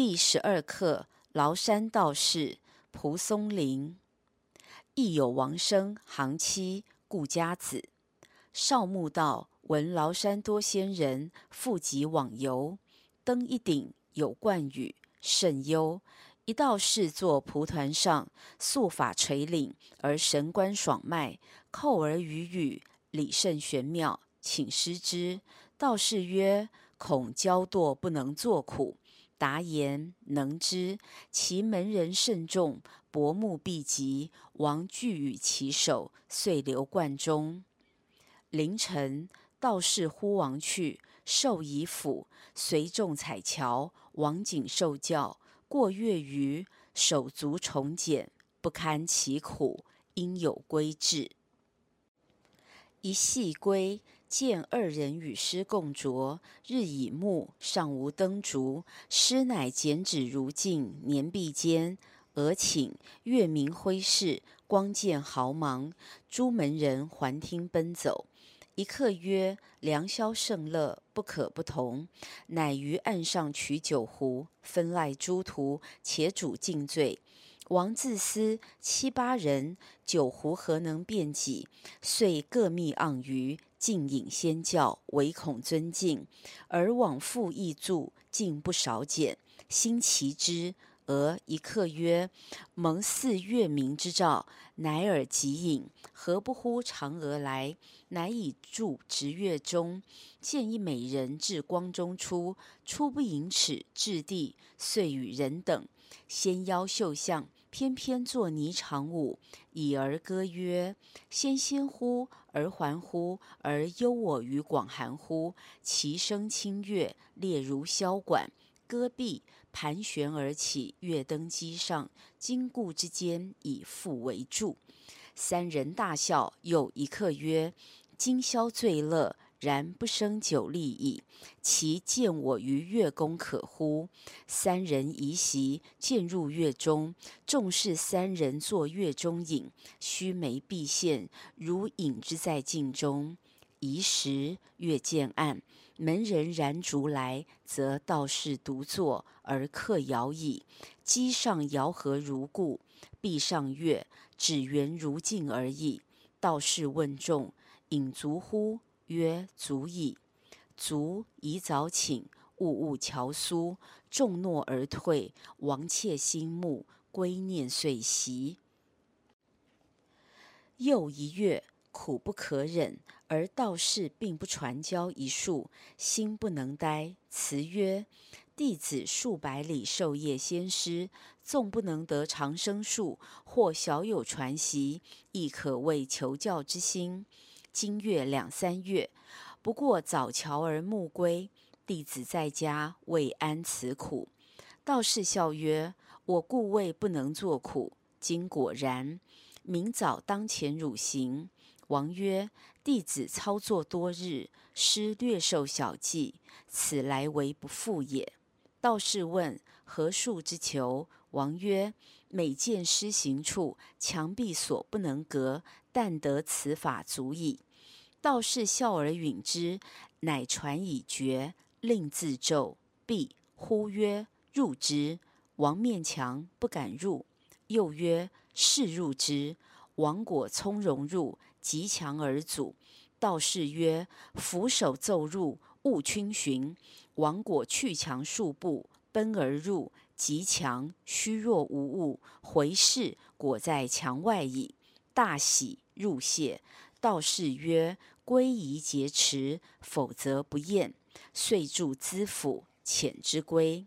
第十二课：崂山道士蒲松龄。亦有王生行期故家子。少穆道闻崂山多仙人，复集往游。登一顶有冠羽，甚忧。一道士坐蒲团上，素发垂领，而神观爽迈，叩而语语，礼甚玄妙，请师之。道士曰：“恐骄惰，不能作苦。”答言：“能知。其门人甚众，薄暮毕极，王拒与其手，遂留观中。凌晨，道士呼王去，授遗符，随众采樵。王谨受教，过月余，手足重茧，不堪其苦，应有归志。一夕归。”见二人与师共酌，日已暮，尚无灯烛。师乃剪纸如镜，粘壁间。俄顷，月明辉室，光渐毫茫。诸门人环听奔走。一客曰：“良宵胜乐，不可不同。”乃于岸上取酒壶，分赖诸徒，且煮尽醉。王自思七八人，酒壶何能辨己？遂各觅盎盂，敬引先教，唯恐尊敬。而往复亦助，竟不少减。兴奇之，俄一刻曰：“蒙似月明之兆，乃尔即饮，何不呼嫦娥来？”乃以箸掷月中，见一美人至光中出，初不盈尺，至地，遂与人等纤腰绣项。翩翩作霓裳舞，以儿歌曰：“纤纤乎，而环乎，而忧我于广寒乎？其声清越，烈如箫管。歌毕，盘旋而起，跃登机上，金固之间，以复为柱。三人大笑。又一客曰：‘今宵最乐。’”然不胜酒力矣。其见我于月宫可乎？三人移席，渐入月中。众视三人坐月中影，须眉毕现，如影之在镜中。移时，月渐暗，门人燃烛来，则道士独坐而客摇矣。机上摇何如故，壁上月，只圆如镜而已。道士问众：“饮足乎？”曰：足矣。足宜早寝，勿误樵苏。众诺而退。王窃心慕，归念遂息。又一月，苦不可忍，而道士并不传教一术，心不能呆，辞曰：弟子数百里授业先师，纵不能得长生术，或小有传习，亦可慰求教之心。今月两三月，不过早樵而暮归，弟子在家未谙此苦。道士笑曰：“我故谓不能作苦，今果然。明早当遣汝行。”王曰：“弟子操作多日，师略受小计，此来为不复也。”道士问：“何术之求？”王曰：“每见师行处，墙壁所不能隔，但得此法足矣。”道士笑而允之，乃传以诀，令自咒，必，呼曰：“入之！”王面强不敢入。又曰：“是入之！”王果从容入，击墙而阻。道士曰：“俯首奏入，勿逡巡。”王果去墙数步，奔而入，击墙，虚弱无物，回视，果在墙外矣。大喜，入谢。道士曰：“归宜节持，否则不厌。”遂助资府，遣之归。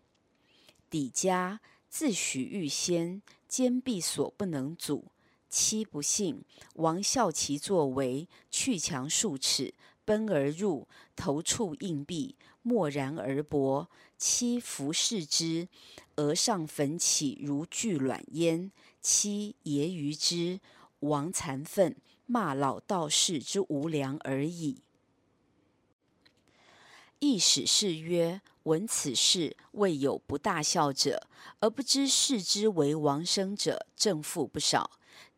抵家，自诩欲仙，坚壁所不能阻。妻不信，王笑其作为，去墙数尺，奔而入，头触硬壁，默然而擯。妻伏视之，额上焚起如巨卵焉。妻揶揄之，王残愤。骂老道士之无良而已。亦使士曰：“闻此事，未有不大笑者，而不知视之为王生者，正负不少。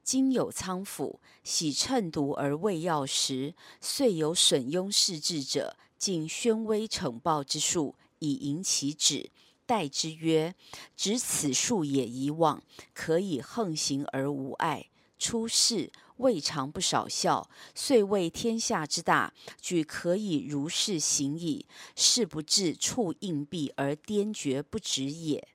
今有仓府，喜乘毒而未钥匙，遂有损庸事至者，尽宣威惩暴之术，以迎其旨。待之曰：“指此数也以往，可以横行而无碍。出世未尝不少笑，遂为天下之大，举可以如是行矣。是不至触硬币而颠厥不止也。”